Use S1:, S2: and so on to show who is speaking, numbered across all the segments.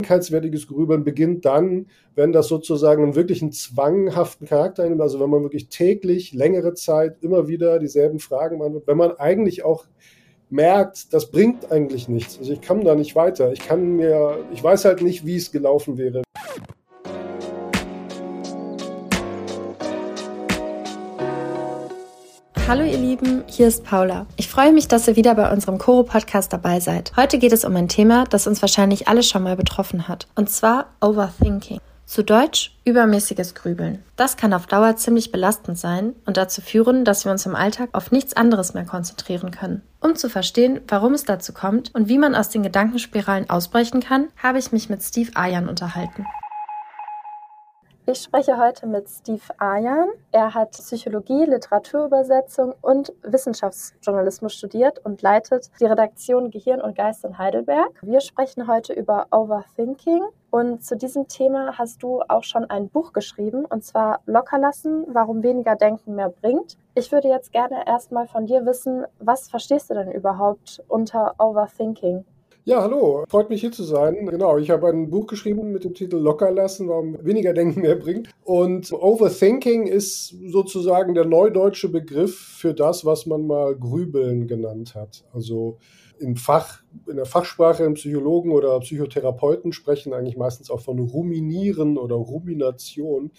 S1: Krankheitswertiges Grübeln beginnt dann, wenn das sozusagen einen wirklichen zwanghaften Charakter nimmt, also wenn man wirklich täglich längere Zeit immer wieder dieselben Fragen beantwortet, wenn man eigentlich auch merkt, das bringt eigentlich nichts. Also ich kann da nicht weiter. Ich kann mir, ich weiß halt nicht, wie es gelaufen wäre.
S2: Hallo ihr Lieben, hier ist Paula. Ich freue mich, dass ihr wieder bei unserem Koro-Podcast dabei seid. Heute geht es um ein Thema, das uns wahrscheinlich alle schon mal betroffen hat. Und zwar Overthinking. Zu Deutsch übermäßiges Grübeln. Das kann auf Dauer ziemlich belastend sein und dazu führen, dass wir uns im Alltag auf nichts anderes mehr konzentrieren können. Um zu verstehen, warum es dazu kommt und wie man aus den Gedankenspiralen ausbrechen kann, habe ich mich mit Steve Ayan unterhalten. Ich spreche heute mit Steve Ayan. Er hat Psychologie, Literaturübersetzung und Wissenschaftsjournalismus studiert und leitet die Redaktion Gehirn und Geist in Heidelberg. Wir sprechen heute über Overthinking. Und zu diesem Thema hast du auch schon ein Buch geschrieben, und zwar Lockerlassen, warum weniger Denken mehr bringt. Ich würde jetzt gerne erstmal von dir wissen, was verstehst du denn überhaupt unter Overthinking?
S1: Ja, hallo, freut mich hier zu sein. Genau, ich habe ein Buch geschrieben mit dem Titel Lockerlassen, warum weniger Denken mehr bringt. Und Overthinking ist sozusagen der neudeutsche Begriff für das, was man mal Grübeln genannt hat. Also im Fach, in der Fachsprache im Psychologen oder Psychotherapeuten sprechen eigentlich meistens auch von Ruminieren oder Rumination.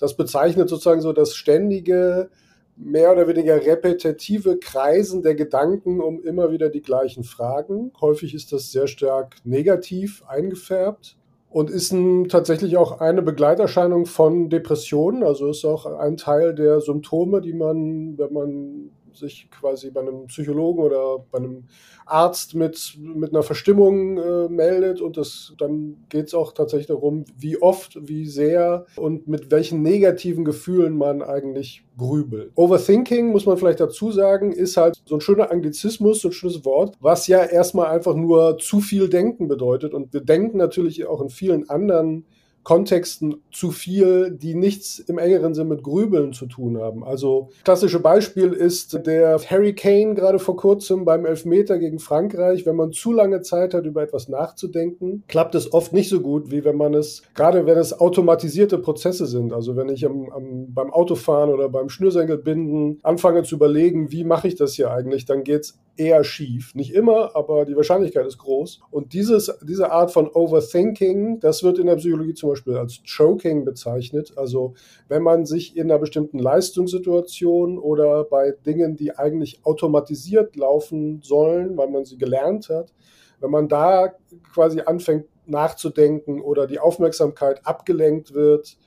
S1: Das bezeichnet sozusagen so das ständige mehr oder weniger repetitive Kreisen der Gedanken um immer wieder die gleichen Fragen. Häufig ist das sehr stark negativ eingefärbt und ist ein, tatsächlich auch eine Begleiterscheinung von Depressionen. Also ist auch ein Teil der Symptome, die man, wenn man sich quasi bei einem Psychologen oder bei einem Arzt mit, mit einer Verstimmung äh, meldet. Und das, dann geht es auch tatsächlich darum, wie oft, wie sehr und mit welchen negativen Gefühlen man eigentlich grübelt. Overthinking, muss man vielleicht dazu sagen, ist halt so ein schöner Anglizismus, so ein schönes Wort, was ja erstmal einfach nur zu viel Denken bedeutet. Und wir denken natürlich auch in vielen anderen Kontexten zu viel, die nichts im engeren Sinn mit Grübeln zu tun haben. Also klassische Beispiel ist der Harry Kane gerade vor kurzem beim Elfmeter gegen Frankreich. Wenn man zu lange Zeit hat, über etwas nachzudenken, klappt es oft nicht so gut, wie wenn man es, gerade wenn es automatisierte Prozesse sind. Also wenn ich am, am, beim Autofahren oder beim Schnürsenkelbinden anfange zu überlegen, wie mache ich das hier eigentlich, dann geht es eher schief. Nicht immer, aber die Wahrscheinlichkeit ist groß. Und dieses, diese Art von Overthinking, das wird in der Psychologie zum Beispiel als Choking bezeichnet. Also wenn man sich in einer bestimmten Leistungssituation oder bei Dingen, die eigentlich automatisiert laufen sollen, weil man sie gelernt hat, wenn man da quasi anfängt nachzudenken oder die Aufmerksamkeit abgelenkt wird,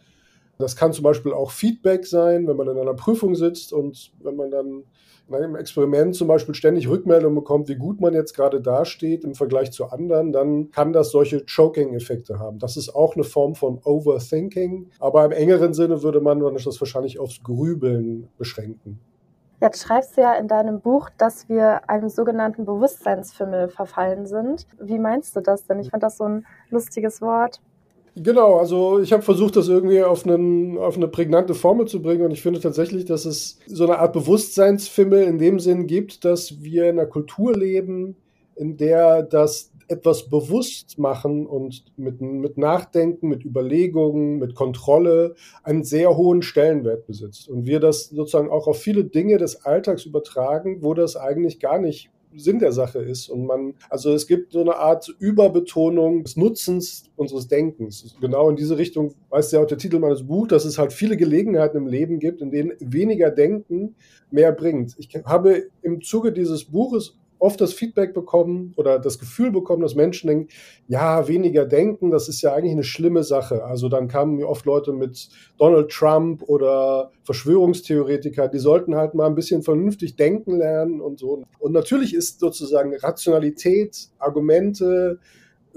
S1: das kann zum Beispiel auch Feedback sein, wenn man in einer Prüfung sitzt und wenn man dann in einem Experiment zum Beispiel ständig Rückmeldungen bekommt, wie gut man jetzt gerade dasteht im Vergleich zu anderen, dann kann das solche Choking-Effekte haben. Das ist auch eine Form von Overthinking, aber im engeren Sinne würde man das wahrscheinlich aufs Grübeln beschränken.
S2: Jetzt schreibst du ja in deinem Buch, dass wir einem sogenannten Bewusstseinsfimmel verfallen sind. Wie meinst du das denn? Ich fand das so ein lustiges Wort.
S1: Genau, also ich habe versucht, das irgendwie auf, einen, auf eine prägnante Formel zu bringen und ich finde tatsächlich, dass es so eine Art Bewusstseinsfimmel in dem Sinn gibt, dass wir in einer Kultur leben, in der das etwas bewusst machen und mit, mit Nachdenken, mit Überlegungen, mit Kontrolle einen sehr hohen Stellenwert besitzt. Und wir das sozusagen auch auf viele Dinge des Alltags übertragen, wo das eigentlich gar nicht Sinn der Sache ist. Und man, also es gibt so eine Art Überbetonung des Nutzens unseres Denkens. Genau in diese Richtung weist ja auch der Titel meines Buchs, dass es halt viele Gelegenheiten im Leben gibt, in denen weniger Denken mehr bringt. Ich habe im Zuge dieses Buches oft das Feedback bekommen oder das Gefühl bekommen, dass Menschen denken, ja, weniger denken, das ist ja eigentlich eine schlimme Sache. Also dann kamen mir oft Leute mit Donald Trump oder Verschwörungstheoretiker, die sollten halt mal ein bisschen vernünftig denken lernen und so. Und natürlich ist sozusagen Rationalität, Argumente,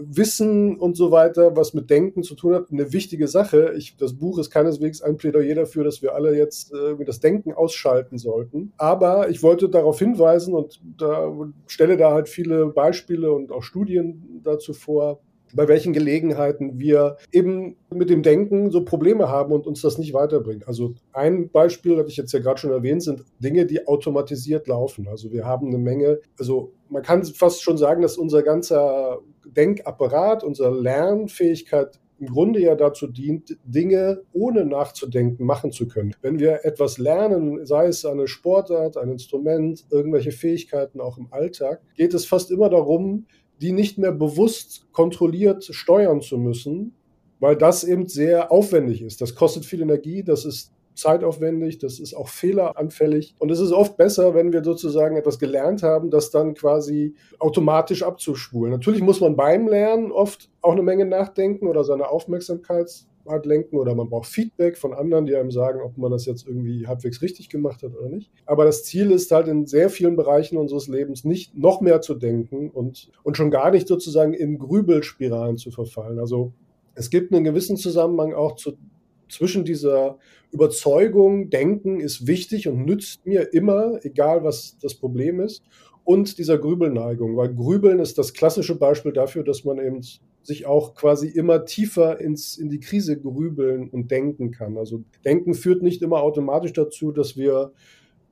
S1: Wissen und so weiter, was mit Denken zu tun hat, eine wichtige Sache. Ich, das Buch ist keineswegs ein Plädoyer dafür, dass wir alle jetzt äh, das Denken ausschalten sollten. Aber ich wollte darauf hinweisen und da stelle da halt viele Beispiele und auch Studien dazu vor, bei welchen Gelegenheiten wir eben mit dem Denken so Probleme haben und uns das nicht weiterbringt. Also ein Beispiel, hatte ich jetzt ja gerade schon erwähnt, sind Dinge, die automatisiert laufen. Also wir haben eine Menge, also man kann fast schon sagen, dass unser ganzer Denkapparat, unsere Lernfähigkeit im Grunde ja dazu dient, Dinge ohne nachzudenken machen zu können. Wenn wir etwas lernen, sei es eine Sportart, ein Instrument, irgendwelche Fähigkeiten auch im Alltag, geht es fast immer darum, die nicht mehr bewusst kontrolliert steuern zu müssen, weil das eben sehr aufwendig ist. Das kostet viel Energie, das ist zeitaufwendig, das ist auch fehleranfällig. Und es ist oft besser, wenn wir sozusagen etwas gelernt haben, das dann quasi automatisch abzuspulen. Natürlich muss man beim Lernen oft auch eine Menge nachdenken oder seine Aufmerksamkeit Art lenken oder man braucht Feedback von anderen, die einem sagen, ob man das jetzt irgendwie halbwegs richtig gemacht hat oder nicht. Aber das Ziel ist halt in sehr vielen Bereichen unseres Lebens nicht noch mehr zu denken und, und schon gar nicht sozusagen in Grübelspiralen zu verfallen. Also es gibt einen gewissen Zusammenhang auch zu, zwischen dieser Überzeugung, Denken ist wichtig und nützt mir immer, egal was das Problem ist, und dieser Grübelneigung, weil Grübeln ist das klassische Beispiel dafür, dass man eben sich auch quasi immer tiefer ins, in die Krise grübeln und denken kann. Also Denken führt nicht immer automatisch dazu, dass wir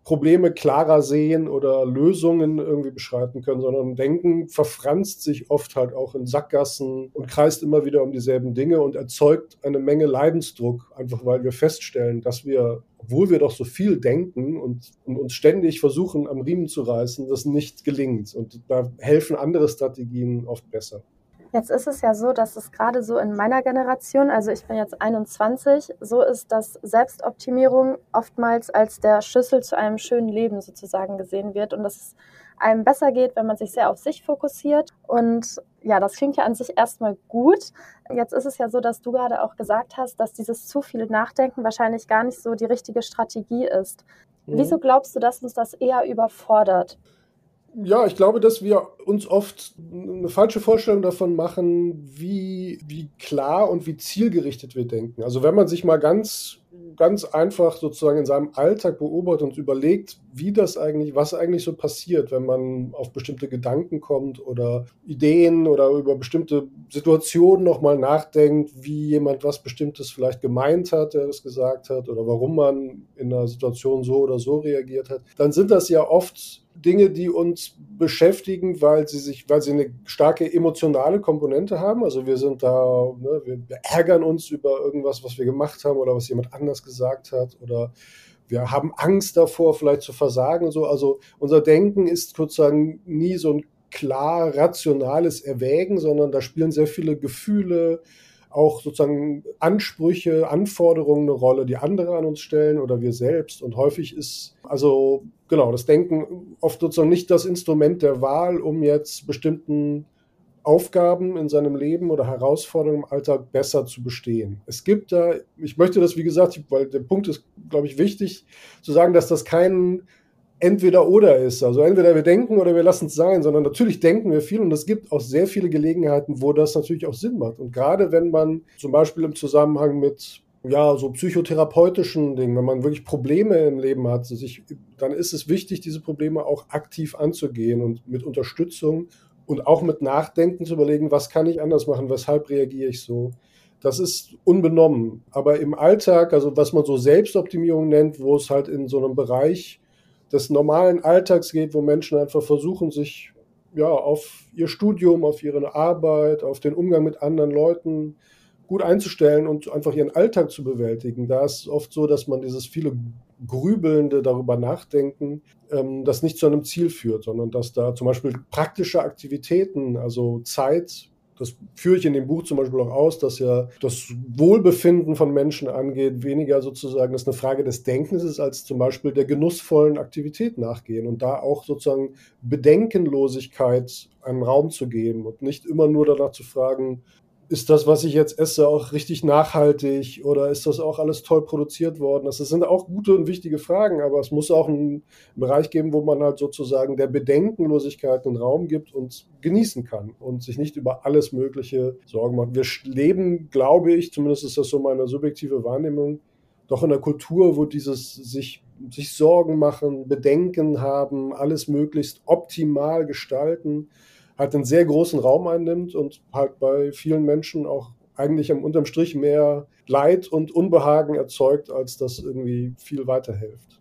S1: Probleme klarer sehen oder Lösungen irgendwie beschreiten können, sondern Denken verfranst sich oft halt auch in Sackgassen und kreist immer wieder um dieselben Dinge und erzeugt eine Menge Leidensdruck, einfach weil wir feststellen, dass wir, obwohl wir doch so viel denken und, und uns ständig versuchen, am Riemen zu reißen, das nicht gelingt. Und da helfen andere Strategien oft besser.
S2: Jetzt ist es ja so, dass es gerade so in meiner Generation, also ich bin jetzt 21, so ist, dass Selbstoptimierung oftmals als der Schlüssel zu einem schönen Leben sozusagen gesehen wird und dass es einem besser geht, wenn man sich sehr auf sich fokussiert. Und ja, das klingt ja an sich erstmal gut. Jetzt ist es ja so, dass du gerade auch gesagt hast, dass dieses zu viele Nachdenken wahrscheinlich gar nicht so die richtige Strategie ist. Mhm. Wieso glaubst du, dass uns das eher überfordert?
S1: Ja, ich glaube, dass wir uns oft eine falsche Vorstellung davon machen, wie, wie klar und wie zielgerichtet wir denken. Also wenn man sich mal ganz, ganz einfach sozusagen in seinem Alltag beobachtet und überlegt, wie das eigentlich, was eigentlich so passiert, wenn man auf bestimmte Gedanken kommt oder Ideen oder über bestimmte Situationen nochmal nachdenkt, wie jemand was Bestimmtes vielleicht gemeint hat, der das gesagt hat oder warum man in einer Situation so oder so reagiert hat, dann sind das ja oft Dinge, die uns beschäftigen, weil sie sich, weil sie eine starke emotionale Komponente haben. Also wir sind da, ne, wir ärgern uns über irgendwas, was wir gemacht haben oder was jemand anders gesagt hat oder wir haben Angst davor, vielleicht zu versagen. So, also unser Denken ist sozusagen nie so ein klar rationales Erwägen, sondern da spielen sehr viele Gefühle, auch sozusagen Ansprüche, Anforderungen eine Rolle, die andere an uns stellen oder wir selbst. Und häufig ist also genau das Denken oft sozusagen nicht das Instrument der Wahl, um jetzt bestimmten Aufgaben in seinem Leben oder Herausforderungen im Alltag besser zu bestehen. Es gibt da, ich möchte das, wie gesagt, weil der Punkt ist, glaube ich, wichtig zu sagen, dass das kein entweder oder ist. Also entweder wir denken oder wir lassen es sein, sondern natürlich denken wir viel und es gibt auch sehr viele Gelegenheiten, wo das natürlich auch Sinn macht. Und gerade wenn man zum Beispiel im Zusammenhang mit ja, so psychotherapeutischen Dingen, wenn man wirklich Probleme im Leben hat, sich, dann ist es wichtig, diese Probleme auch aktiv anzugehen und mit Unterstützung und auch mit Nachdenken zu überlegen, was kann ich anders machen, weshalb reagiere ich so. Das ist unbenommen. Aber im Alltag, also was man so Selbstoptimierung nennt, wo es halt in so einem Bereich des normalen Alltags geht, wo Menschen einfach versuchen, sich ja auf ihr Studium, auf ihre Arbeit, auf den Umgang mit anderen Leuten gut einzustellen und einfach ihren Alltag zu bewältigen. Da ist oft so, dass man dieses viele Grübelnde darüber nachdenken, ähm, das nicht zu einem Ziel führt, sondern dass da zum Beispiel praktische Aktivitäten, also Zeit das führe ich in dem Buch zum Beispiel auch aus, dass ja das Wohlbefinden von Menschen angeht, weniger sozusagen das eine Frage des Denkens ist, als zum Beispiel der genussvollen Aktivität nachgehen und da auch sozusagen Bedenkenlosigkeit einen Raum zu geben und nicht immer nur danach zu fragen, ist das, was ich jetzt esse, auch richtig nachhaltig oder ist das auch alles toll produziert worden? Das sind auch gute und wichtige Fragen, aber es muss auch einen Bereich geben, wo man halt sozusagen der Bedenkenlosigkeit einen Raum gibt und genießen kann und sich nicht über alles Mögliche Sorgen macht. Wir leben, glaube ich, zumindest ist das so meine subjektive Wahrnehmung, doch in einer Kultur, wo dieses sich, sich Sorgen machen, Bedenken haben, alles möglichst optimal gestalten, halt einen sehr großen Raum einnimmt und halt bei vielen Menschen auch eigentlich am unterm Strich mehr Leid und Unbehagen erzeugt, als das irgendwie viel weiterhilft.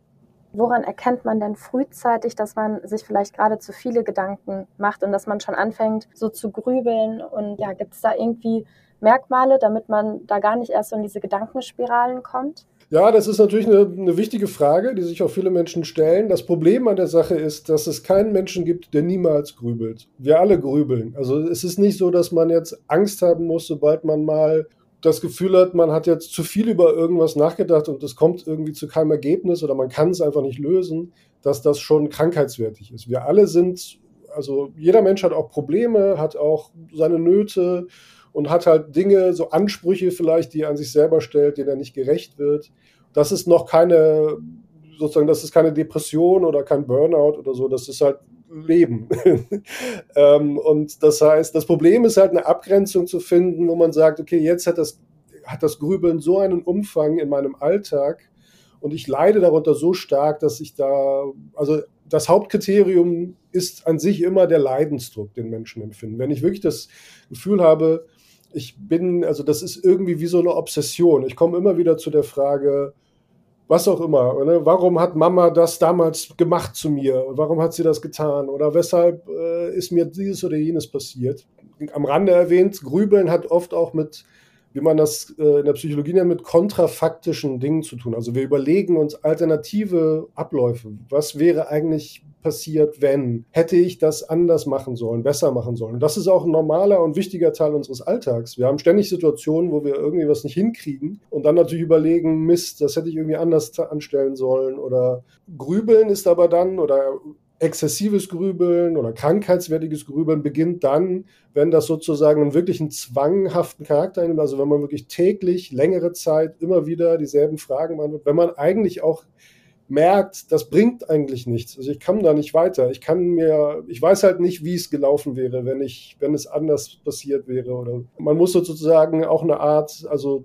S2: Woran erkennt man denn frühzeitig, dass man sich vielleicht gerade zu viele Gedanken macht und dass man schon anfängt, so zu grübeln? Und ja, gibt es da irgendwie Merkmale, damit man da gar nicht erst in diese Gedankenspiralen kommt?
S1: Ja, das ist natürlich eine, eine, wichtige Frage, die sich auch viele Menschen stellen. Das Problem an der Sache ist, dass es keinen Menschen gibt, der niemals grübelt. Wir alle grübeln. Also es ist nicht so, dass man jetzt Angst haben muss, sobald man mal das Gefühl hat, man hat jetzt zu viel über irgendwas nachgedacht und es kommt irgendwie zu keinem Ergebnis oder man kann es einfach nicht lösen, dass das schon krankheitswertig ist. Wir alle sind, also jeder Mensch hat auch Probleme, hat auch seine Nöte und hat halt Dinge, so Ansprüche vielleicht, die er an sich selber stellt, denen er nicht gerecht wird. Das ist noch keine, sozusagen, das ist keine Depression oder kein Burnout oder so, das ist halt Leben. ähm, und das heißt, das Problem ist halt eine Abgrenzung zu finden, wo man sagt, okay, jetzt hat das, hat das Grübeln so einen Umfang in meinem Alltag und ich leide darunter so stark, dass ich da, also das Hauptkriterium ist an sich immer der Leidensdruck, den Menschen empfinden. Wenn ich wirklich das Gefühl habe, ich bin, also das ist irgendwie wie so eine Obsession. Ich komme immer wieder zu der Frage, was auch immer. Oder? Warum hat Mama das damals gemacht zu mir? Warum hat sie das getan? Oder weshalb äh, ist mir dieses oder jenes passiert? Am Rande erwähnt, Grübeln hat oft auch mit wie man das äh, in der Psychologie nennt, mit kontrafaktischen Dingen zu tun. Also wir überlegen uns alternative Abläufe. Was wäre eigentlich passiert, wenn? Hätte ich das anders machen sollen, besser machen sollen? Und das ist auch ein normaler und wichtiger Teil unseres Alltags. Wir haben ständig Situationen, wo wir irgendwie was nicht hinkriegen und dann natürlich überlegen, Mist, das hätte ich irgendwie anders anstellen sollen oder grübeln ist aber dann oder exzessives Grübeln oder krankheitswertiges Grübeln beginnt dann, wenn das sozusagen einen wirklichen zwanghaften Charakter nimmt, also wenn man wirklich täglich längere Zeit immer wieder dieselben Fragen beantwortet, wenn man eigentlich auch merkt, das bringt eigentlich nichts. Also ich kann da nicht weiter. Ich kann mir, ich weiß halt nicht, wie es gelaufen wäre, wenn ich, wenn es anders passiert wäre. Oder man muss sozusagen auch eine Art, also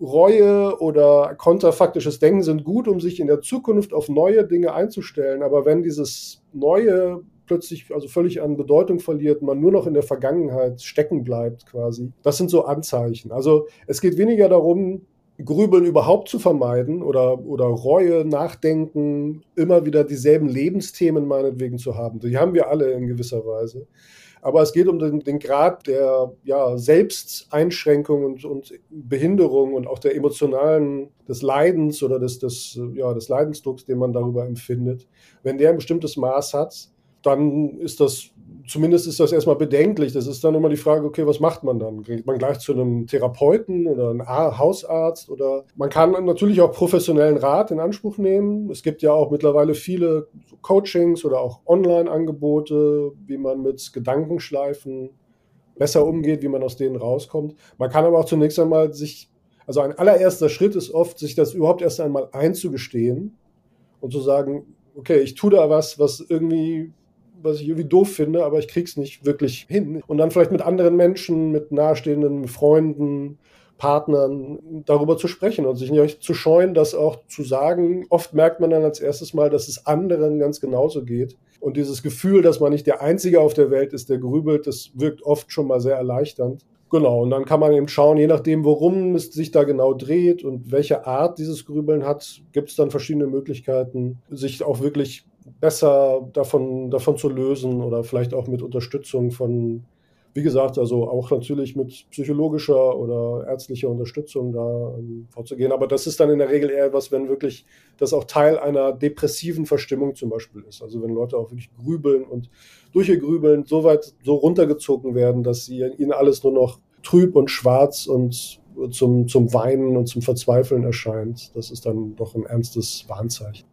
S1: Reue oder kontrafaktisches Denken sind gut, um sich in der Zukunft auf neue Dinge einzustellen. Aber wenn dieses Neue plötzlich also völlig an Bedeutung verliert, man nur noch in der Vergangenheit stecken bleibt quasi, das sind so Anzeichen. Also es geht weniger darum, Grübeln überhaupt zu vermeiden oder, oder Reue, Nachdenken, immer wieder dieselben Lebensthemen meinetwegen zu haben. Die haben wir alle in gewisser Weise. Aber es geht um den, den Grad der ja, Selbsteinschränkung und, und Behinderung und auch der emotionalen, des Leidens oder des, des, ja, des Leidensdrucks, den man darüber empfindet. Wenn der ein bestimmtes Maß hat, dann ist das zumindest ist das erstmal bedenklich. Das ist dann immer die Frage, okay, was macht man dann? Geht man gleich zu einem Therapeuten oder einem Hausarzt oder man kann natürlich auch professionellen Rat in Anspruch nehmen. Es gibt ja auch mittlerweile viele Coachings oder auch Online-Angebote, wie man mit Gedankenschleifen besser umgeht, wie man aus denen rauskommt. Man kann aber auch zunächst einmal sich, also ein allererster Schritt ist oft, sich das überhaupt erst einmal einzugestehen und zu sagen, okay, ich tue da was, was irgendwie was ich irgendwie doof finde, aber ich krieg's nicht wirklich hin. Und dann vielleicht mit anderen Menschen, mit nahestehenden Freunden, Partnern darüber zu sprechen und sich nicht zu scheuen, das auch zu sagen. Oft merkt man dann als erstes mal, dass es anderen ganz genauso geht. Und dieses Gefühl, dass man nicht der Einzige auf der Welt ist, der grübelt, das wirkt oft schon mal sehr erleichternd. Genau, und dann kann man eben schauen, je nachdem, worum es sich da genau dreht und welche Art dieses Grübeln hat, gibt es dann verschiedene Möglichkeiten, sich auch wirklich besser davon, davon zu lösen oder vielleicht auch mit Unterstützung von, wie gesagt, also auch natürlich mit psychologischer oder ärztlicher Unterstützung da ähm, vorzugehen. Aber das ist dann in der Regel eher was, wenn wirklich das auch Teil einer depressiven Verstimmung zum Beispiel ist. Also wenn Leute auch wirklich grübeln und durch ihr Grübeln so weit so runtergezogen werden, dass sie ihnen alles nur noch trüb und schwarz und zum, zum Weinen und zum Verzweifeln erscheint. Das ist dann doch ein ernstes Warnzeichen.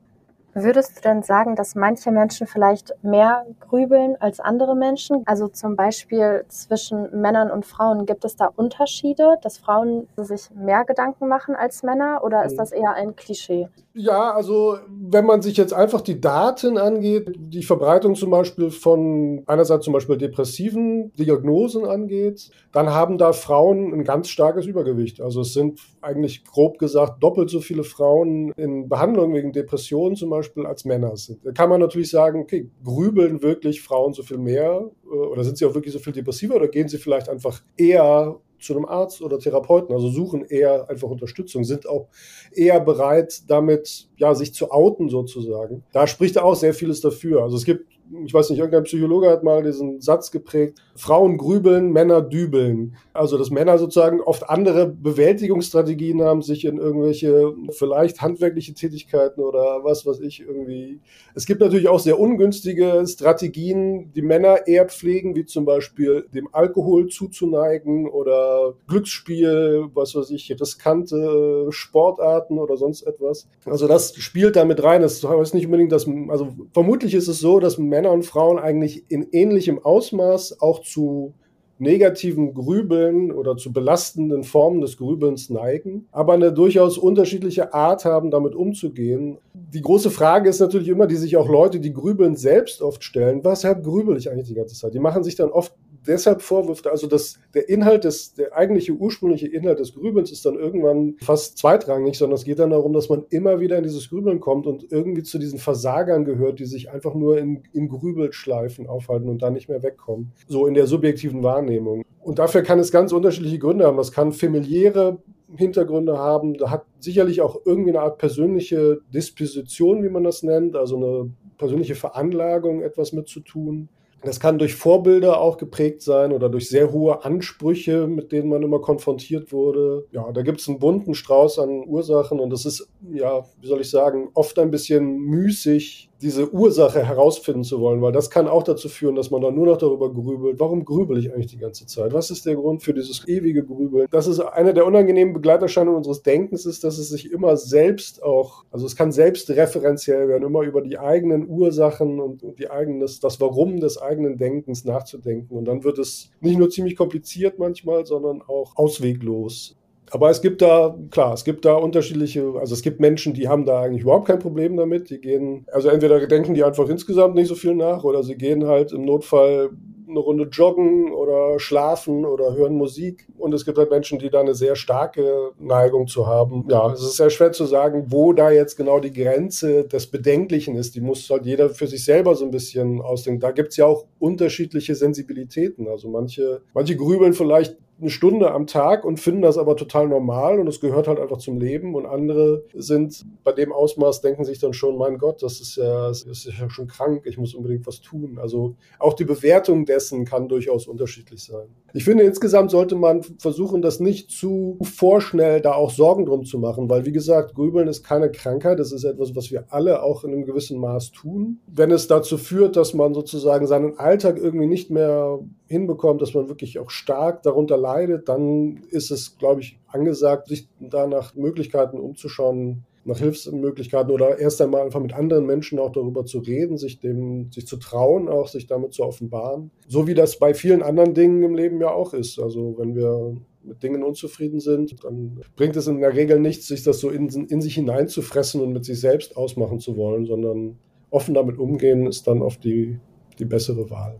S2: Würdest du denn sagen, dass manche Menschen vielleicht mehr grübeln als andere Menschen? Also zum Beispiel zwischen Männern und Frauen, gibt es da Unterschiede, dass Frauen sich mehr Gedanken machen als Männer oder ist mhm. das eher ein Klischee?
S1: Ja, also wenn man sich jetzt einfach die Daten angeht, die Verbreitung zum Beispiel von einerseits zum Beispiel depressiven Diagnosen angeht, dann haben da Frauen ein ganz starkes Übergewicht. Also es sind eigentlich grob gesagt doppelt so viele Frauen in Behandlung wegen Depressionen zum Beispiel als Männer sind. Da kann man natürlich sagen, okay, grübeln wirklich Frauen so viel mehr äh, oder sind sie auch wirklich so viel depressiver oder gehen sie vielleicht einfach eher zu einem Arzt oder Therapeuten, also suchen eher einfach Unterstützung, sind auch eher bereit, damit ja, sich zu outen sozusagen. Da spricht auch sehr vieles dafür. Also es gibt ich weiß nicht, irgendein Psychologe hat mal diesen Satz geprägt, Frauen grübeln, Männer dübeln. Also, dass Männer sozusagen oft andere Bewältigungsstrategien haben, sich in irgendwelche vielleicht handwerkliche Tätigkeiten oder was weiß ich irgendwie. Es gibt natürlich auch sehr ungünstige Strategien, die Männer eher pflegen, wie zum Beispiel dem Alkohol zuzuneigen oder Glücksspiel, was weiß ich, riskante Sportarten oder sonst etwas. Also, das spielt da mit rein. Das heißt nicht unbedingt, dass, also vermutlich ist es so, dass Männer und Frauen eigentlich in ähnlichem Ausmaß auch zu negativen Grübeln oder zu belastenden Formen des Grübelns neigen, aber eine durchaus unterschiedliche Art haben, damit umzugehen. Die große Frage ist natürlich immer, die sich auch Leute, die grübeln, selbst oft stellen, weshalb grübel ich eigentlich die ganze Zeit? Die machen sich dann oft deshalb Vorwürfe, also dass der Inhalt des, der eigentliche ursprüngliche Inhalt des Grübelns ist dann irgendwann fast zweitrangig, sondern es geht dann darum, dass man immer wieder in dieses Grübeln kommt und irgendwie zu diesen Versagern gehört, die sich einfach nur in, in Grübelschleifen aufhalten und da nicht mehr wegkommen. So in der subjektiven Wahrnehmung. Und dafür kann es ganz unterschiedliche Gründe haben. Das kann familiäre Hintergründe haben. Da hat sicherlich auch irgendwie eine Art persönliche Disposition, wie man das nennt, also eine persönliche Veranlagung etwas mit zu tun. Das kann durch Vorbilder auch geprägt sein oder durch sehr hohe Ansprüche, mit denen man immer konfrontiert wurde. Ja, da gibt es einen bunten Strauß an Ursachen und das ist, ja, wie soll ich sagen, oft ein bisschen müßig, diese Ursache herausfinden zu wollen, weil das kann auch dazu führen, dass man dann nur noch darüber grübelt, warum grübel ich eigentlich die ganze Zeit? Was ist der Grund für dieses ewige Grübeln? Das ist eine der unangenehmen Begleiterscheinungen unseres Denkens, ist, dass es sich immer selbst auch, also es kann selbstreferenziell werden, immer über die eigenen Ursachen und die eigenes, das Warum des eigenen Denkens nachzudenken. Und dann wird es nicht nur ziemlich kompliziert manchmal, sondern auch ausweglos. Aber es gibt da, klar, es gibt da unterschiedliche, also es gibt Menschen, die haben da eigentlich überhaupt kein Problem damit. Die gehen, also entweder denken die einfach insgesamt nicht so viel nach oder sie gehen halt im Notfall eine Runde joggen oder schlafen oder hören Musik. Und es gibt halt Menschen, die da eine sehr starke Neigung zu haben. Ja, es ist sehr schwer zu sagen, wo da jetzt genau die Grenze des Bedenklichen ist. Die muss halt jeder für sich selber so ein bisschen ausdenken. Da gibt es ja auch unterschiedliche Sensibilitäten. Also manche, manche grübeln vielleicht eine Stunde am Tag und finden das aber total normal und es gehört halt einfach zum Leben. Und andere sind bei dem Ausmaß, denken sich dann schon, mein Gott, das ist ja, das ist ja schon krank, ich muss unbedingt was tun. Also auch die Bewertung dessen kann durchaus unterschiedlich sein. Ich finde, insgesamt sollte man versuchen, das nicht zu vorschnell da auch Sorgen drum zu machen, weil wie gesagt, Grübeln ist keine Krankheit, das ist etwas, was wir alle auch in einem gewissen Maß tun. Wenn es dazu führt, dass man sozusagen seinen Alltag irgendwie nicht mehr hinbekommt, dass man wirklich auch stark darunter leidet, dann ist es, glaube ich, angesagt, sich da nach Möglichkeiten umzuschauen, nach Hilfsmöglichkeiten oder erst einmal einfach mit anderen Menschen auch darüber zu reden, sich dem, sich zu trauen, auch sich damit zu offenbaren. So wie das bei vielen anderen Dingen im Leben ja auch ist. Also wenn wir mit Dingen unzufrieden sind, dann bringt es in der Regel nichts, sich das so in, in sich hineinzufressen und mit sich selbst ausmachen zu wollen, sondern offen damit umgehen ist dann oft die, die bessere Wahl.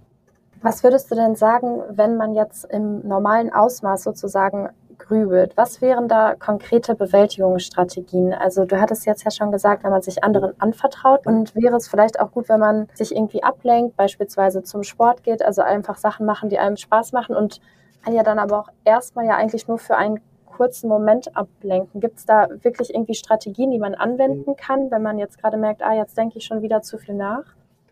S2: Was würdest du denn sagen, wenn man jetzt im normalen Ausmaß sozusagen grübelt? Was wären da konkrete Bewältigungsstrategien? Also du hattest jetzt ja schon gesagt, wenn man sich anderen anvertraut und wäre es vielleicht auch gut, wenn man sich irgendwie ablenkt, beispielsweise zum Sport geht, also einfach Sachen machen, die einem Spaß machen und einen ja dann aber auch erstmal ja eigentlich nur für einen kurzen Moment ablenken. Gibt es da wirklich irgendwie Strategien, die man anwenden kann, wenn man jetzt gerade merkt, ah, jetzt denke ich schon wieder zu viel nach?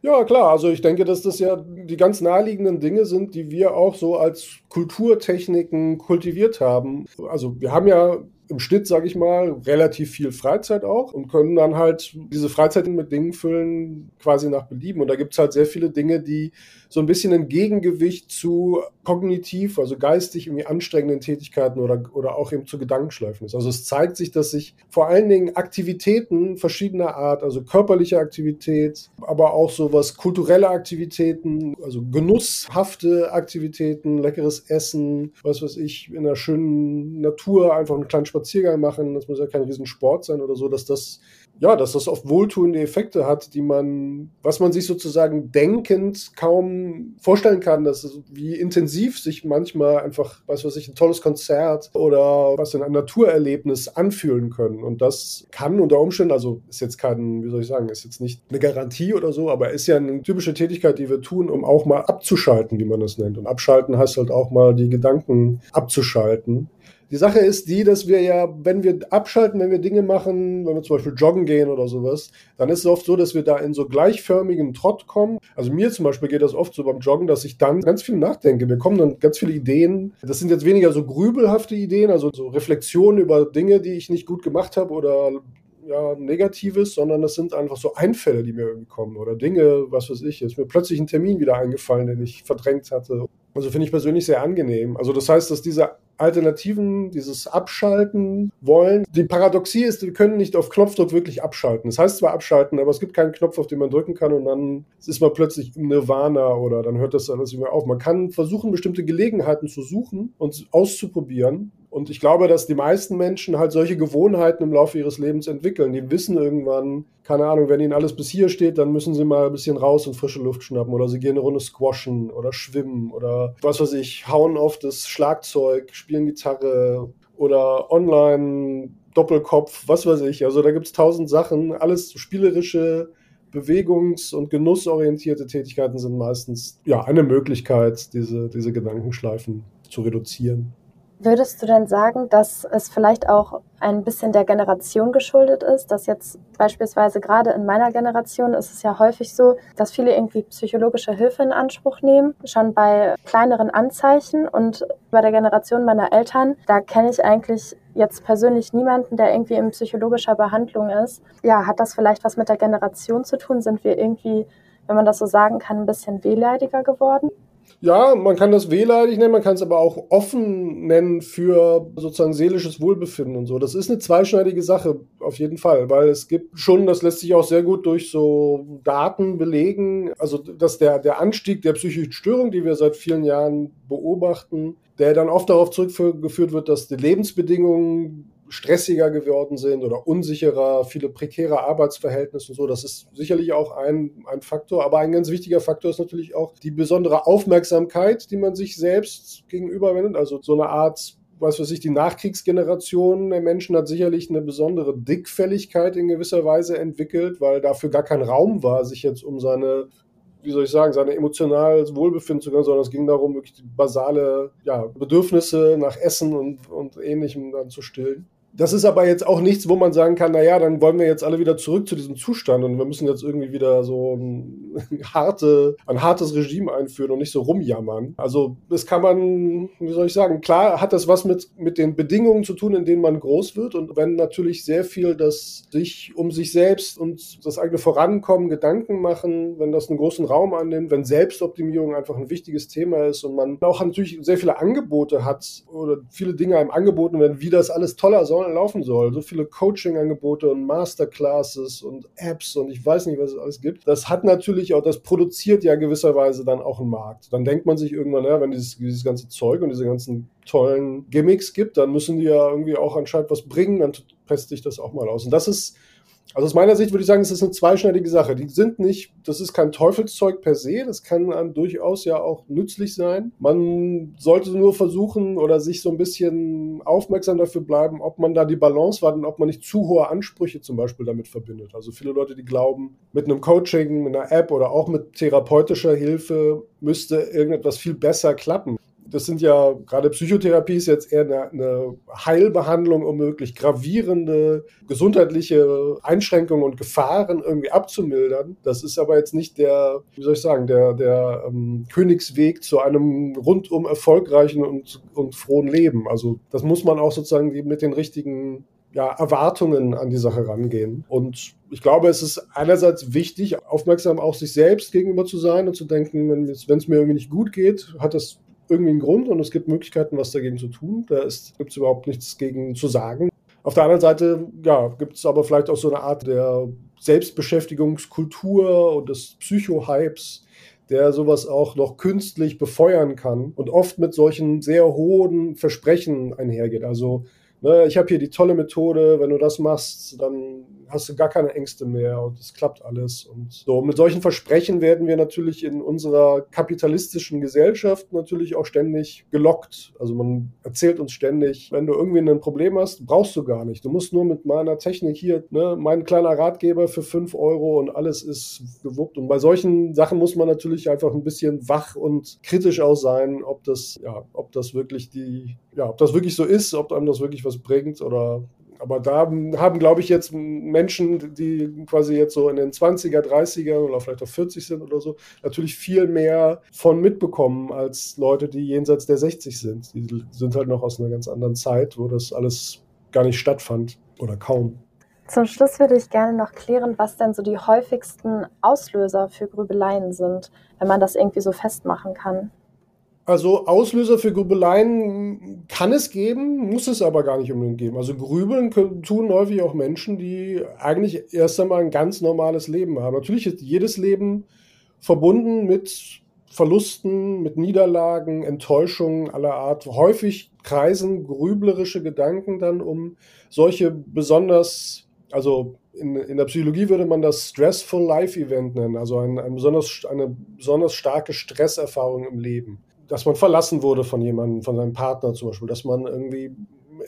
S1: Ja, klar. Also ich denke, dass das ja die ganz naheliegenden Dinge sind, die wir auch so als Kulturtechniken kultiviert haben. Also wir haben ja im Schnitt, sage ich mal, relativ viel Freizeit auch und können dann halt diese Freizeit mit Dingen füllen, quasi nach Belieben. Und da gibt es halt sehr viele Dinge, die so ein bisschen ein Gegengewicht zu kognitiv, also geistig irgendwie anstrengenden Tätigkeiten oder, oder auch eben zu Gedankenschleifen ist. Also es zeigt sich, dass sich vor allen Dingen Aktivitäten verschiedener Art, also körperliche Aktivität, aber auch sowas kulturelle Aktivitäten, also genusshafte Aktivitäten, leckeres Essen, was weiß ich, in einer schönen Natur einfach einen kleinen Spaziergang machen, das muss ja kein Riesensport sein oder so, dass das ja, dass das oft wohltuende Effekte hat, die man, was man sich sozusagen denkend kaum vorstellen kann, dass wie intensiv sich manchmal einfach, was weiß ich, ein tolles Konzert oder was in ein Naturerlebnis anfühlen können. Und das kann unter Umständen, also ist jetzt kein, wie soll ich sagen, ist jetzt nicht eine Garantie oder so, aber ist ja eine typische Tätigkeit, die wir tun, um auch mal abzuschalten, wie man das nennt. Und abschalten heißt halt auch mal die Gedanken abzuschalten. Die Sache ist die, dass wir ja, wenn wir abschalten, wenn wir Dinge machen, wenn wir zum Beispiel joggen gehen oder sowas, dann ist es oft so, dass wir da in so gleichförmigen Trott kommen. Also mir zum Beispiel geht das oft so beim Joggen, dass ich dann ganz viel nachdenke. Wir kommen dann ganz viele Ideen. Das sind jetzt weniger so grübelhafte Ideen, also so Reflexionen über Dinge, die ich nicht gut gemacht habe oder ja, Negatives, sondern das sind einfach so Einfälle, die mir irgendwie kommen oder Dinge, was weiß ich. Ist mir plötzlich ein Termin wieder eingefallen, den ich verdrängt hatte. Also finde ich persönlich sehr angenehm. Also das heißt, dass diese Alternativen, dieses Abschalten wollen. Die Paradoxie ist, wir können nicht auf Knopfdruck wirklich abschalten. Das heißt zwar abschalten, aber es gibt keinen Knopf, auf den man drücken kann und dann ist man plötzlich im Nirvana oder dann hört das alles immer auf. Man kann versuchen, bestimmte Gelegenheiten zu suchen und auszuprobieren und ich glaube, dass die meisten Menschen halt solche Gewohnheiten im Laufe ihres Lebens entwickeln. Die wissen irgendwann, keine Ahnung, wenn ihnen alles bis hier steht, dann müssen sie mal ein bisschen raus und frische Luft schnappen oder sie gehen eine Runde squashen oder schwimmen oder was weiß ich, hauen auf das Schlagzeug, spielen Gitarre oder online Doppelkopf, was weiß ich. Also da gibt es tausend Sachen, alles spielerische bewegungs- und genussorientierte Tätigkeiten sind meistens ja eine Möglichkeit, diese, diese Gedankenschleifen zu reduzieren.
S2: Würdest du denn sagen, dass es vielleicht auch ein bisschen der Generation geschuldet ist, dass jetzt beispielsweise gerade in meiner Generation ist es ja häufig so, dass viele irgendwie psychologische Hilfe in Anspruch nehmen, schon bei kleineren Anzeichen und bei der Generation meiner Eltern, da kenne ich eigentlich jetzt persönlich niemanden, der irgendwie in psychologischer Behandlung ist. Ja, hat das vielleicht was mit der Generation zu tun? Sind wir irgendwie, wenn man das so sagen kann, ein bisschen wehleidiger geworden?
S1: Ja, man kann das wehleidig nennen, man kann es aber auch offen nennen für sozusagen seelisches Wohlbefinden und so. Das ist eine zweischneidige Sache, auf jeden Fall, weil es gibt schon, das lässt sich auch sehr gut durch so Daten belegen, also dass der, der Anstieg der psychischen Störung, die wir seit vielen Jahren beobachten, der dann oft darauf zurückgeführt wird, dass die Lebensbedingungen stressiger geworden sind oder unsicherer, viele prekäre Arbeitsverhältnisse und so. Das ist sicherlich auch ein, ein Faktor. Aber ein ganz wichtiger Faktor ist natürlich auch die besondere Aufmerksamkeit, die man sich selbst gegenüber wendet. Also so eine Art was weiß ich, die Nachkriegsgeneration der Menschen hat sicherlich eine besondere Dickfälligkeit in gewisser Weise entwickelt, weil dafür gar kein Raum war, sich jetzt um seine wie soll ich sagen, seine emotionales Wohlbefinden zu können, sondern es ging darum, wirklich die basale ja, Bedürfnisse nach Essen und, und Ähnlichem dann zu stillen. Das ist aber jetzt auch nichts, wo man sagen kann, naja, dann wollen wir jetzt alle wieder zurück zu diesem Zustand und wir müssen jetzt irgendwie wieder so ein, harte, ein hartes Regime einführen und nicht so rumjammern. Also das kann man, wie soll ich sagen, klar hat das was mit, mit den Bedingungen zu tun, in denen man groß wird und wenn natürlich sehr viel das sich um sich selbst und das eigene Vorankommen Gedanken machen, wenn das einen großen Raum annimmt, wenn Selbstoptimierung einfach ein wichtiges Thema ist und man auch natürlich sehr viele Angebote hat oder viele Dinge einem angeboten werden, wie das alles toller soll laufen soll. So viele Coaching-Angebote und Masterclasses und Apps und ich weiß nicht, was es alles gibt. Das hat natürlich auch, das produziert ja gewisserweise dann auch einen Markt. Dann denkt man sich irgendwann, ja, wenn dieses, dieses ganze Zeug und diese ganzen tollen Gimmicks gibt, dann müssen die ja irgendwie auch anscheinend was bringen, dann teste ich das auch mal aus. Und das ist also aus meiner Sicht würde ich sagen, es ist eine zweischneidige Sache. Die sind nicht, das ist kein Teufelszeug per se, das kann einem durchaus ja auch nützlich sein. Man sollte nur versuchen oder sich so ein bisschen aufmerksam dafür bleiben, ob man da die Balance wahrt und ob man nicht zu hohe Ansprüche zum Beispiel damit verbindet. Also viele Leute, die glauben, mit einem Coaching, mit einer App oder auch mit therapeutischer Hilfe müsste irgendetwas viel besser klappen das sind ja gerade Psychotherapie ist jetzt eher eine, eine, Heilbehandlung, um möglich gravierende gesundheitliche Einschränkungen und Gefahren irgendwie abzumildern. Das ist aber jetzt nicht der, wie soll ich sagen, der, der ähm, Königsweg zu einem rundum erfolgreichen und, und frohen Leben. Also das muss man auch sozusagen mit den richtigen ja, Erwartungen an die Sache rangehen. Und ich glaube, es ist einerseits wichtig, aufmerksam auch sich selbst gegenüber zu sein und zu denken, wenn es mir irgendwie nicht gut geht, hat das irgendwie einen Grund und es gibt Möglichkeiten, was dagegen zu tun. Da gibt es überhaupt nichts gegen zu sagen. Auf der anderen Seite ja, gibt es aber vielleicht auch so eine Art der Selbstbeschäftigungskultur und des Psycho-Hypes, der sowas auch noch künstlich befeuern kann und oft mit solchen sehr hohen Versprechen einhergeht. Also ne, ich habe hier die tolle Methode, wenn du das machst, dann hast du gar keine Ängste mehr und es klappt alles. Und so mit solchen Versprechen werden wir natürlich in unserer kapitalistischen Gesellschaft natürlich auch ständig gelockt. Also man erzählt uns ständig, wenn du irgendwie ein Problem hast, brauchst du gar nicht. Du musst nur mit meiner Technik hier, ne, mein kleiner Ratgeber für fünf Euro und alles ist gewuppt. Und bei solchen Sachen muss man natürlich einfach ein bisschen wach und kritisch auch sein, ob das, ja, ob das wirklich die, ja, ob das wirklich so ist, ob einem das wirklich was bringt oder aber da haben, glaube ich, jetzt Menschen, die quasi jetzt so in den 20er, 30er oder vielleicht auch 40 sind oder so, natürlich viel mehr von mitbekommen als Leute, die jenseits der 60 sind. Die sind halt noch aus einer ganz anderen Zeit, wo das alles gar nicht stattfand oder kaum.
S2: Zum Schluss würde ich gerne noch klären, was denn so die häufigsten Auslöser für Grübeleien sind, wenn man das irgendwie so festmachen kann.
S1: Also Auslöser für Grübeleien kann es geben, muss es aber gar nicht unbedingt geben. Also grübeln können, tun häufig auch Menschen, die eigentlich erst einmal ein ganz normales Leben haben. Natürlich ist jedes Leben verbunden mit Verlusten, mit Niederlagen, Enttäuschungen aller Art. Häufig kreisen grüblerische Gedanken dann um solche besonders, also in, in der Psychologie würde man das Stressful Life Event nennen, also ein, ein besonders, eine besonders starke Stresserfahrung im Leben dass man verlassen wurde von jemandem, von seinem Partner zum Beispiel, dass man irgendwie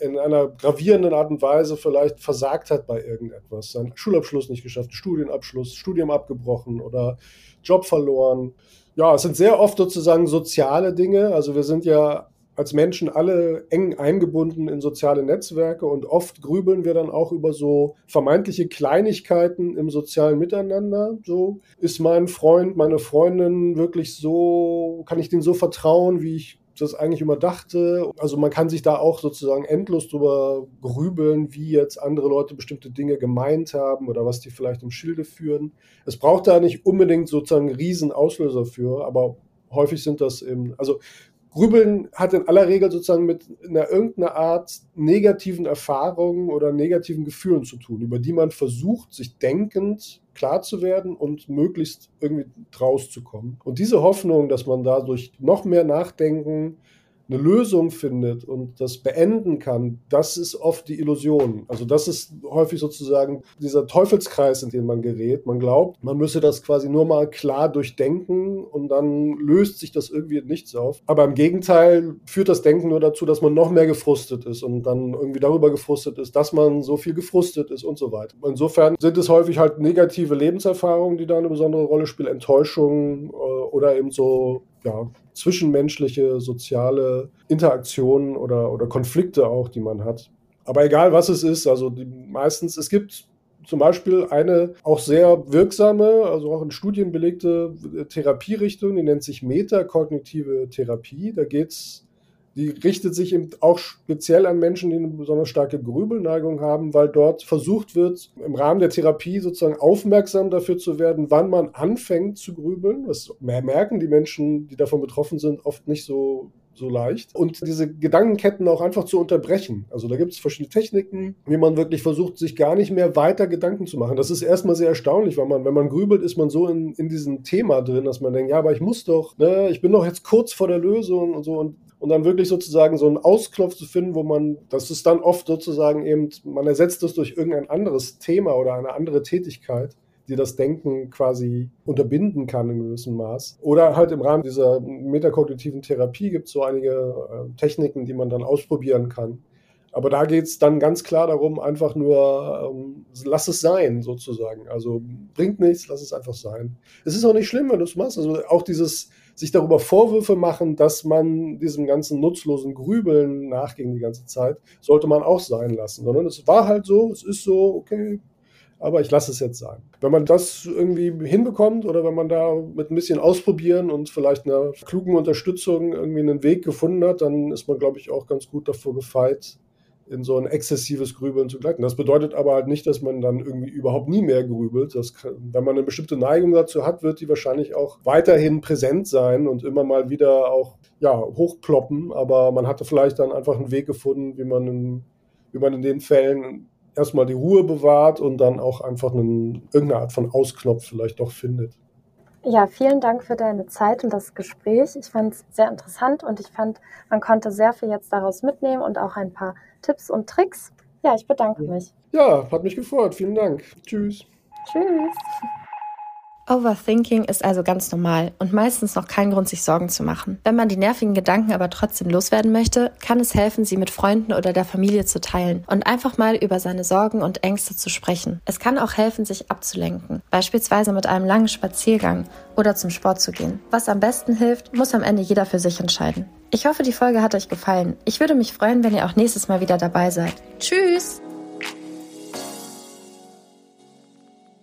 S1: in einer gravierenden Art und Weise vielleicht versagt hat bei irgendetwas, seinen Schulabschluss nicht geschafft, Studienabschluss, Studium abgebrochen oder Job verloren. Ja, es sind sehr oft sozusagen soziale Dinge. Also wir sind ja als Menschen alle eng eingebunden in soziale Netzwerke und oft grübeln wir dann auch über so vermeintliche Kleinigkeiten im sozialen Miteinander. So ist mein Freund, meine Freundin wirklich so, kann ich denen so vertrauen, wie ich das eigentlich immer dachte. Also man kann sich da auch sozusagen endlos drüber grübeln, wie jetzt andere Leute bestimmte Dinge gemeint haben oder was die vielleicht im Schilde führen. Es braucht da nicht unbedingt sozusagen riesen Auslöser für, aber häufig sind das eben, also Grübeln hat in aller Regel sozusagen mit einer irgendeiner Art negativen Erfahrungen oder negativen Gefühlen zu tun, über die man versucht, sich denkend klar zu werden und möglichst irgendwie draus zu kommen. Und diese Hoffnung, dass man dadurch noch mehr nachdenken, eine Lösung findet und das beenden kann, das ist oft die Illusion. Also das ist häufig sozusagen dieser Teufelskreis, in den man gerät. Man glaubt, man müsse das quasi nur mal klar durchdenken und dann löst sich das irgendwie in nichts auf. Aber im Gegenteil führt das Denken nur dazu, dass man noch mehr gefrustet ist und dann irgendwie darüber gefrustet ist, dass man so viel gefrustet ist und so weiter. Insofern sind es häufig halt negative Lebenserfahrungen, die da eine besondere Rolle spielen, Enttäuschungen äh, oder eben so ja, zwischenmenschliche, soziale Interaktionen oder, oder Konflikte auch, die man hat. Aber egal was es ist, also die, meistens, es gibt zum Beispiel eine auch sehr wirksame, also auch in Studien belegte Therapierichtung, die nennt sich metakognitive Therapie. Da geht es die richtet sich eben auch speziell an Menschen, die eine besonders starke Grübelneigung haben, weil dort versucht wird, im Rahmen der Therapie sozusagen aufmerksam dafür zu werden, wann man anfängt zu grübeln. Das merken die Menschen, die davon betroffen sind, oft nicht so so leicht. Und diese Gedankenketten auch einfach zu unterbrechen. Also da gibt es verschiedene Techniken, wie man wirklich versucht, sich gar nicht mehr weiter Gedanken zu machen. Das ist erstmal sehr erstaunlich, weil man, wenn man grübelt, ist man so in, in diesem Thema drin, dass man denkt, ja, aber ich muss doch, ne, ich bin doch jetzt kurz vor der Lösung und so. Und und dann wirklich sozusagen so einen Ausknopf zu finden, wo man, das ist dann oft sozusagen eben, man ersetzt das durch irgendein anderes Thema oder eine andere Tätigkeit, die das Denken quasi unterbinden kann in gewissem Maß. Oder halt im Rahmen dieser metakognitiven Therapie gibt es so einige äh, Techniken, die man dann ausprobieren kann. Aber da geht es dann ganz klar darum, einfach nur, ähm, lass es sein, sozusagen. Also bringt nichts, lass es einfach sein. Es ist auch nicht schlimm, wenn du es machst. Also auch dieses, sich darüber Vorwürfe machen, dass man diesem ganzen nutzlosen Grübeln nachging die ganze Zeit, sollte man auch sein lassen. Sondern es war halt so, es ist so, okay, aber ich lasse es jetzt sein. Wenn man das irgendwie hinbekommt oder wenn man da mit ein bisschen ausprobieren und vielleicht einer klugen Unterstützung irgendwie einen Weg gefunden hat, dann ist man, glaube ich, auch ganz gut davor gefeit, in so ein exzessives Grübeln zu gleiten. Das bedeutet aber halt nicht, dass man dann irgendwie überhaupt nie mehr grübelt. Kann, wenn man eine bestimmte Neigung dazu hat, wird die wahrscheinlich auch weiterhin präsent sein und immer mal wieder auch ja, hochploppen. Aber man hatte vielleicht dann einfach einen Weg gefunden, wie man in, wie man in den Fällen erstmal die Ruhe bewahrt und dann auch einfach einen, irgendeine Art von Ausknopf vielleicht doch findet.
S2: Ja, vielen Dank für deine Zeit und das Gespräch. Ich fand es sehr interessant und ich fand, man konnte sehr viel jetzt daraus mitnehmen und auch ein paar Tipps und Tricks. Ja, ich bedanke mich.
S1: Ja, hat mich gefreut. Vielen Dank. Tschüss.
S2: Tschüss. Overthinking ist also ganz normal und meistens noch kein Grund, sich Sorgen zu machen. Wenn man die nervigen Gedanken aber trotzdem loswerden möchte, kann es helfen, sie mit Freunden oder der Familie zu teilen und einfach mal über seine Sorgen und Ängste zu sprechen. Es kann auch helfen, sich abzulenken, beispielsweise mit einem langen Spaziergang oder zum Sport zu gehen. Was am besten hilft, muss am Ende jeder für sich entscheiden. Ich hoffe, die Folge hat euch gefallen. Ich würde mich freuen, wenn ihr auch nächstes Mal wieder dabei seid. Tschüss!